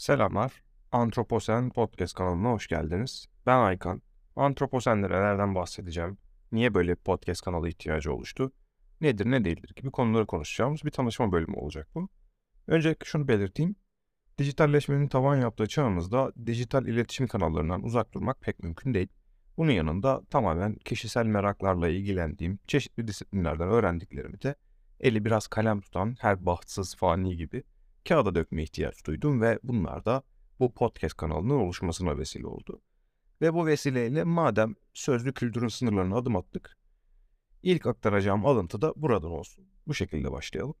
Selamlar. Antroposen Podcast kanalına hoş geldiniz. Ben Aykan. Antroposenlere nelerden bahsedeceğim? Niye böyle bir podcast kanalı ihtiyacı oluştu? Nedir ne değildir gibi konuları konuşacağımız bir tanışma bölümü olacak bu. Öncelikle şunu belirteyim. Dijitalleşmenin tavan yaptığı çağımızda dijital iletişim kanallarından uzak durmak pek mümkün değil. Bunun yanında tamamen kişisel meraklarla ilgilendiğim çeşitli disiplinlerden öğrendiklerimi de eli biraz kalem tutan her bahtsız fani gibi kağıda dökme ihtiyaç duydum ve bunlar da bu podcast kanalının oluşmasına vesile oldu. Ve bu vesileyle madem sözlü kültürün sınırlarına adım attık, ilk aktaracağım alıntı da buradan olsun. Bu şekilde başlayalım.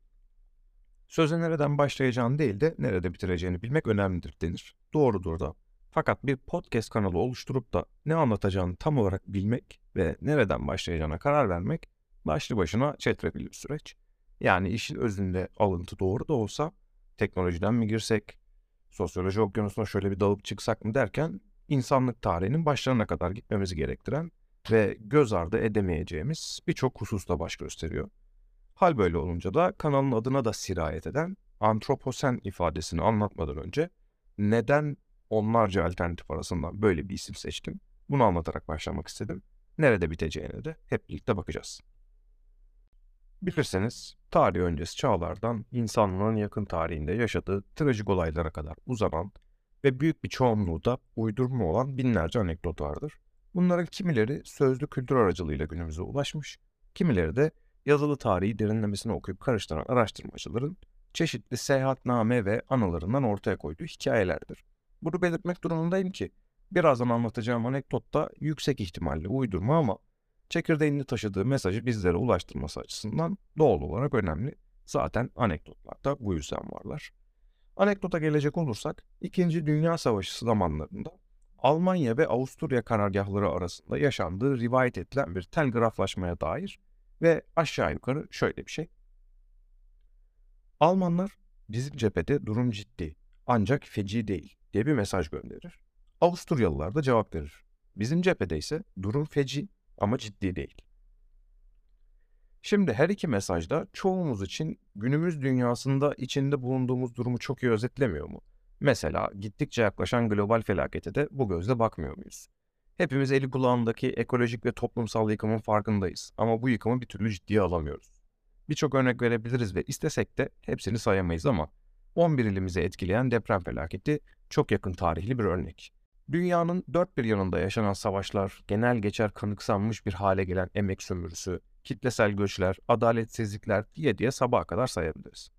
Söze nereden başlayacağını değil de nerede bitireceğini bilmek önemlidir denir. Doğrudur da. Fakat bir podcast kanalı oluşturup da ne anlatacağını tam olarak bilmek ve nereden başlayacağına karar vermek başlı başına çetrefilli bir süreç. Yani işin özünde alıntı doğru da olsa teknolojiden mi girsek, sosyoloji okyanusuna şöyle bir dalıp çıksak mı derken insanlık tarihinin başlarına kadar gitmemizi gerektiren ve göz ardı edemeyeceğimiz birçok hususta baş gösteriyor. Hal böyle olunca da kanalın adına da sirayet eden antroposen ifadesini anlatmadan önce neden onlarca alternatif arasından böyle bir isim seçtim? Bunu anlatarak başlamak istedim. Nerede biteceğine de hep birlikte bakacağız. Bilirseniz tarih öncesi çağlardan insanlığın yakın tarihinde yaşadığı trajik olaylara kadar uzanan ve büyük bir çoğunluğu da uydurma olan binlerce anekdot vardır. Bunların kimileri sözlü kültür aracılığıyla günümüze ulaşmış, kimileri de yazılı tarihi derinlemesine okuyup karıştıran araştırmacıların çeşitli seyahatname ve anılarından ortaya koyduğu hikayelerdir. Bunu belirtmek durumundayım ki birazdan anlatacağım anekdot da yüksek ihtimalle uydurma ama çekirdeğini taşıdığı mesajı bizlere ulaştırması açısından doğal olarak önemli. Zaten anekdotlarda bu yüzden varlar. Anekdota gelecek olursak, İkinci Dünya Savaşı zamanlarında Almanya ve Avusturya karargahları arasında yaşandığı rivayet edilen bir telgraflaşmaya dair ve aşağı yukarı şöyle bir şey. Almanlar bizim cephede durum ciddi ancak feci değil diye bir mesaj gönderir. Avusturyalılar da cevap verir. Bizim cephede ise durum feci ama ciddi değil. Şimdi her iki mesajda çoğumuz için günümüz dünyasında içinde bulunduğumuz durumu çok iyi özetlemiyor mu? Mesela gittikçe yaklaşan global felakete de bu gözle bakmıyor muyuz? Hepimiz eli kulağındaki ekolojik ve toplumsal yıkımın farkındayız ama bu yıkımı bir türlü ciddiye alamıyoruz. Birçok örnek verebiliriz ve istesek de hepsini sayamayız ama 11 ilimizi etkileyen deprem felaketi çok yakın tarihli bir örnek. Dünyanın dört bir yanında yaşanan savaşlar, genel geçer kanıksanmış bir hale gelen emek sömürüsü, kitlesel göçler, adaletsizlikler diye diye sabaha kadar sayabiliriz.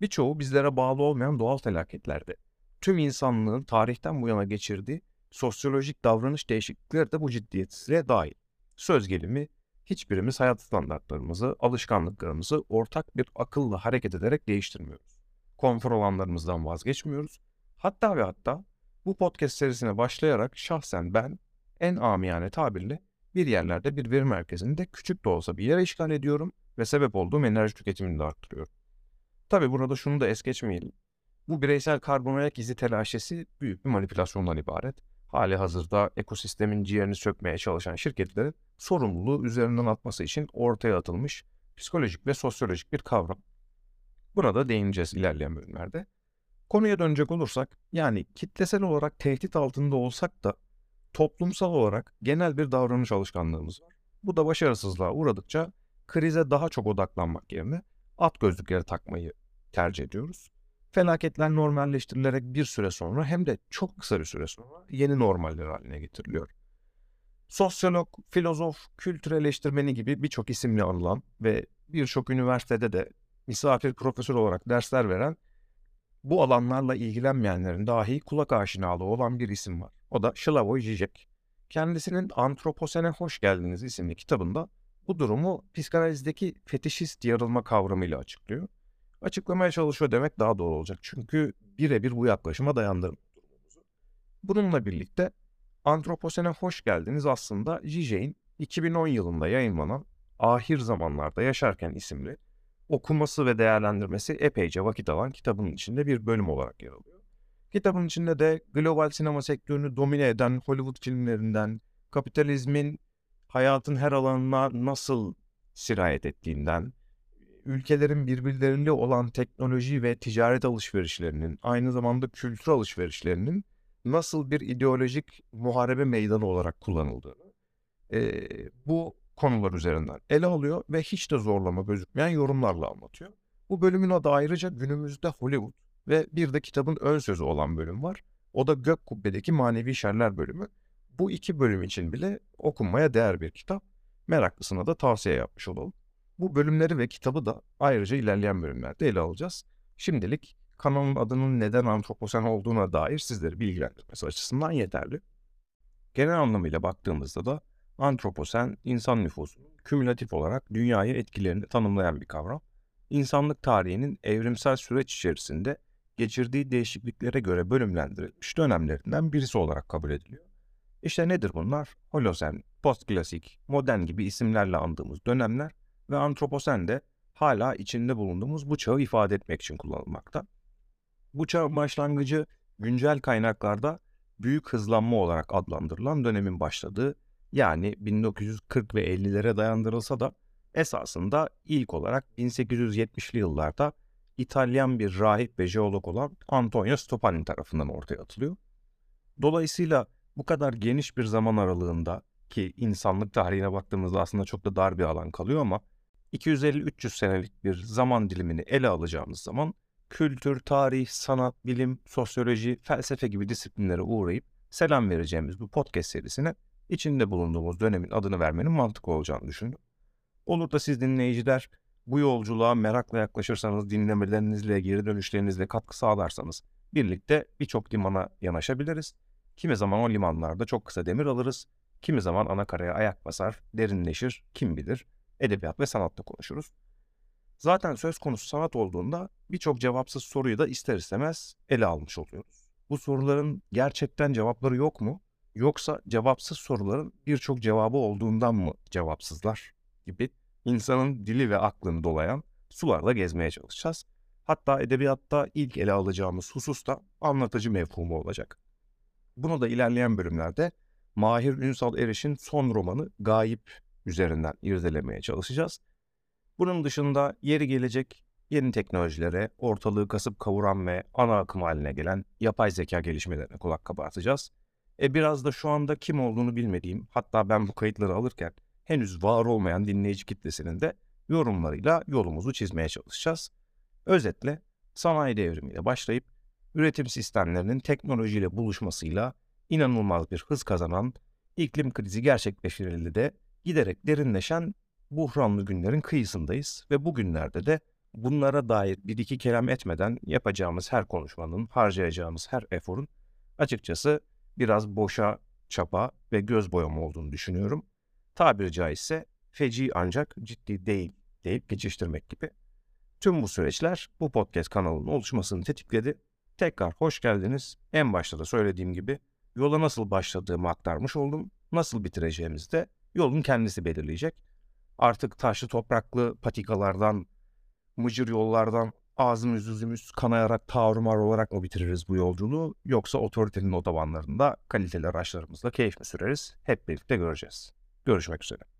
Birçoğu bizlere bağlı olmayan doğal felaketlerde. Tüm insanlığın tarihten bu yana geçirdiği sosyolojik davranış değişiklikleri de bu ciddiyetiyle dahil. Söz gelimi hiçbirimiz hayat standartlarımızı, alışkanlıklarımızı ortak bir akılla hareket ederek değiştirmiyoruz. Konfor alanlarımızdan vazgeçmiyoruz. Hatta ve hatta bu podcast serisine başlayarak şahsen ben en amiyane tabirle bir yerlerde bir veri merkezinde küçük de olsa bir yere işgal ediyorum ve sebep olduğum enerji tüketimini de arttırıyorum. Tabi burada şunu da es geçmeyelim. Bu bireysel karbon ayak izi telaşesi büyük bir manipülasyondan ibaret. Hali hazırda ekosistemin ciğerini sökmeye çalışan şirketlerin sorumluluğu üzerinden atması için ortaya atılmış psikolojik ve sosyolojik bir kavram. Buna da değineceğiz ilerleyen bölümlerde. Konuya dönecek olursak, yani kitlesel olarak tehdit altında olsak da toplumsal olarak genel bir davranış alışkanlığımız var. Bu da başarısızlığa uğradıkça krize daha çok odaklanmak yerine at gözlükleri takmayı tercih ediyoruz. Felaketler normalleştirilerek bir süre sonra hem de çok kısa bir süre sonra yeni normaller haline getiriliyor. Sosyolog, filozof, kültür eleştirmeni gibi birçok isimle anılan ve birçok üniversitede de misafir profesör olarak dersler veren bu alanlarla ilgilenmeyenlerin dahi kulak aşinalığı olan bir isim var. O da Slavoj Žižek. Kendisinin Antroposene Hoş Geldiniz isimli kitabında bu durumu psikanalizdeki fetişist yarılma kavramıyla açıklıyor. Açıklamaya çalışıyor demek daha doğru olacak. Çünkü birebir bu yaklaşıma dayandırmıyor. Bununla birlikte Antroposene Hoş Geldiniz aslında Žižek'in 2010 yılında yayınlanan Ahir Zamanlarda Yaşarken isimli okuması ve değerlendirmesi epeyce vakit alan kitabın içinde bir bölüm olarak yer alıyor. Kitabın içinde de global sinema sektörünü domine eden Hollywood filmlerinden, kapitalizmin hayatın her alanına nasıl sirayet ettiğinden, ülkelerin birbirleriyle olan teknoloji ve ticaret alışverişlerinin, aynı zamanda kültür alışverişlerinin nasıl bir ideolojik muharebe meydanı olarak kullanıldığını eee, bu konular üzerinden ele alıyor ve hiç de zorlama gözükmeyen yorumlarla anlatıyor. Bu bölümün adı ayrıca günümüzde Hollywood ve bir de kitabın ön sözü olan bölüm var. O da Gök Kubbe'deki Manevi Şerler bölümü. Bu iki bölüm için bile okunmaya değer bir kitap. Meraklısına da tavsiye yapmış olalım. Bu bölümleri ve kitabı da ayrıca ilerleyen bölümlerde ele alacağız. Şimdilik kanalın adının neden antroposen olduğuna dair sizleri bilgilendirmesi açısından yeterli. Genel anlamıyla baktığımızda da antroposen insan nüfusunun kümülatif olarak dünyaya etkilerini tanımlayan bir kavram. İnsanlık tarihinin evrimsel süreç içerisinde geçirdiği değişikliklere göre bölümlendirilmiş dönemlerinden birisi olarak kabul ediliyor. İşte nedir bunlar? Holosen, postklasik, modern gibi isimlerle andığımız dönemler ve antroposen de hala içinde bulunduğumuz bu çağı ifade etmek için kullanılmakta. Bu çağın başlangıcı güncel kaynaklarda büyük hızlanma olarak adlandırılan dönemin başladığı yani 1940 ve 50'lere dayandırılsa da esasında ilk olarak 1870'li yıllarda İtalyan bir rahip ve jeolog olan Antonio Stoppani tarafından ortaya atılıyor. Dolayısıyla bu kadar geniş bir zaman aralığında ki insanlık tarihine baktığımızda aslında çok da dar bir alan kalıyor ama 250-300 senelik bir zaman dilimini ele alacağımız zaman kültür, tarih, sanat, bilim, sosyoloji, felsefe gibi disiplinlere uğrayıp selam vereceğimiz bu podcast serisine içinde bulunduğumuz dönemin adını vermenin mantıklı olacağını düşündüm. Olur da siz dinleyiciler bu yolculuğa merakla yaklaşırsanız, dinlemelerinizle, geri dönüşlerinizle katkı sağlarsanız birlikte birçok limana yanaşabiliriz. Kimi zaman o limanlarda çok kısa demir alırız. Kimi zaman ana karaya ayak basar, derinleşir, kim bilir edebiyat ve sanatta konuşuruz. Zaten söz konusu sanat olduğunda birçok cevapsız soruyu da ister istemez ele almış oluyoruz. Bu soruların gerçekten cevapları yok mu? Yoksa cevapsız soruların birçok cevabı olduğundan mı cevapsızlar gibi insanın dili ve aklını dolayan sularla gezmeye çalışacağız. Hatta edebiyatta ilk ele alacağımız husus da anlatıcı mevhumu olacak. Bunu da ilerleyen bölümlerde Mahir Ünsal Eriş'in son romanı Gayip üzerinden irdelemeye çalışacağız. Bunun dışında yeri gelecek yeni teknolojilere, ortalığı kasıp kavuran ve ana akım haline gelen yapay zeka gelişmelerine kulak kabartacağız. E biraz da şu anda kim olduğunu bilmediğim, hatta ben bu kayıtları alırken henüz var olmayan dinleyici kitlesinin de yorumlarıyla yolumuzu çizmeye çalışacağız. Özetle sanayi devrimiyle başlayıp üretim sistemlerinin teknolojiyle buluşmasıyla inanılmaz bir hız kazanan, iklim krizi gerçekleştirildi de giderek derinleşen buhranlı günlerin kıyısındayız ve bu günlerde de bunlara dair bir iki kelam etmeden yapacağımız her konuşmanın, harcayacağımız her eforun açıkçası biraz boşa çapa ve göz boyama olduğunu düşünüyorum. Tabiri caizse feci ancak ciddi değil deyip geçiştirmek gibi. Tüm bu süreçler bu podcast kanalının oluşmasını tetikledi. Tekrar hoş geldiniz. En başta da söylediğim gibi yola nasıl başladığımı aktarmış oldum. Nasıl bitireceğimizi de yolun kendisi belirleyecek. Artık taşlı topraklı patikalardan, mıcır yollardan ağzımız yüzümüz kanayarak tarumar olarak mı bitiririz bu yolculuğu yoksa otoritenin otobanlarında kaliteli araçlarımızla keyif mi süreriz? Hep birlikte göreceğiz. Görüşmek üzere.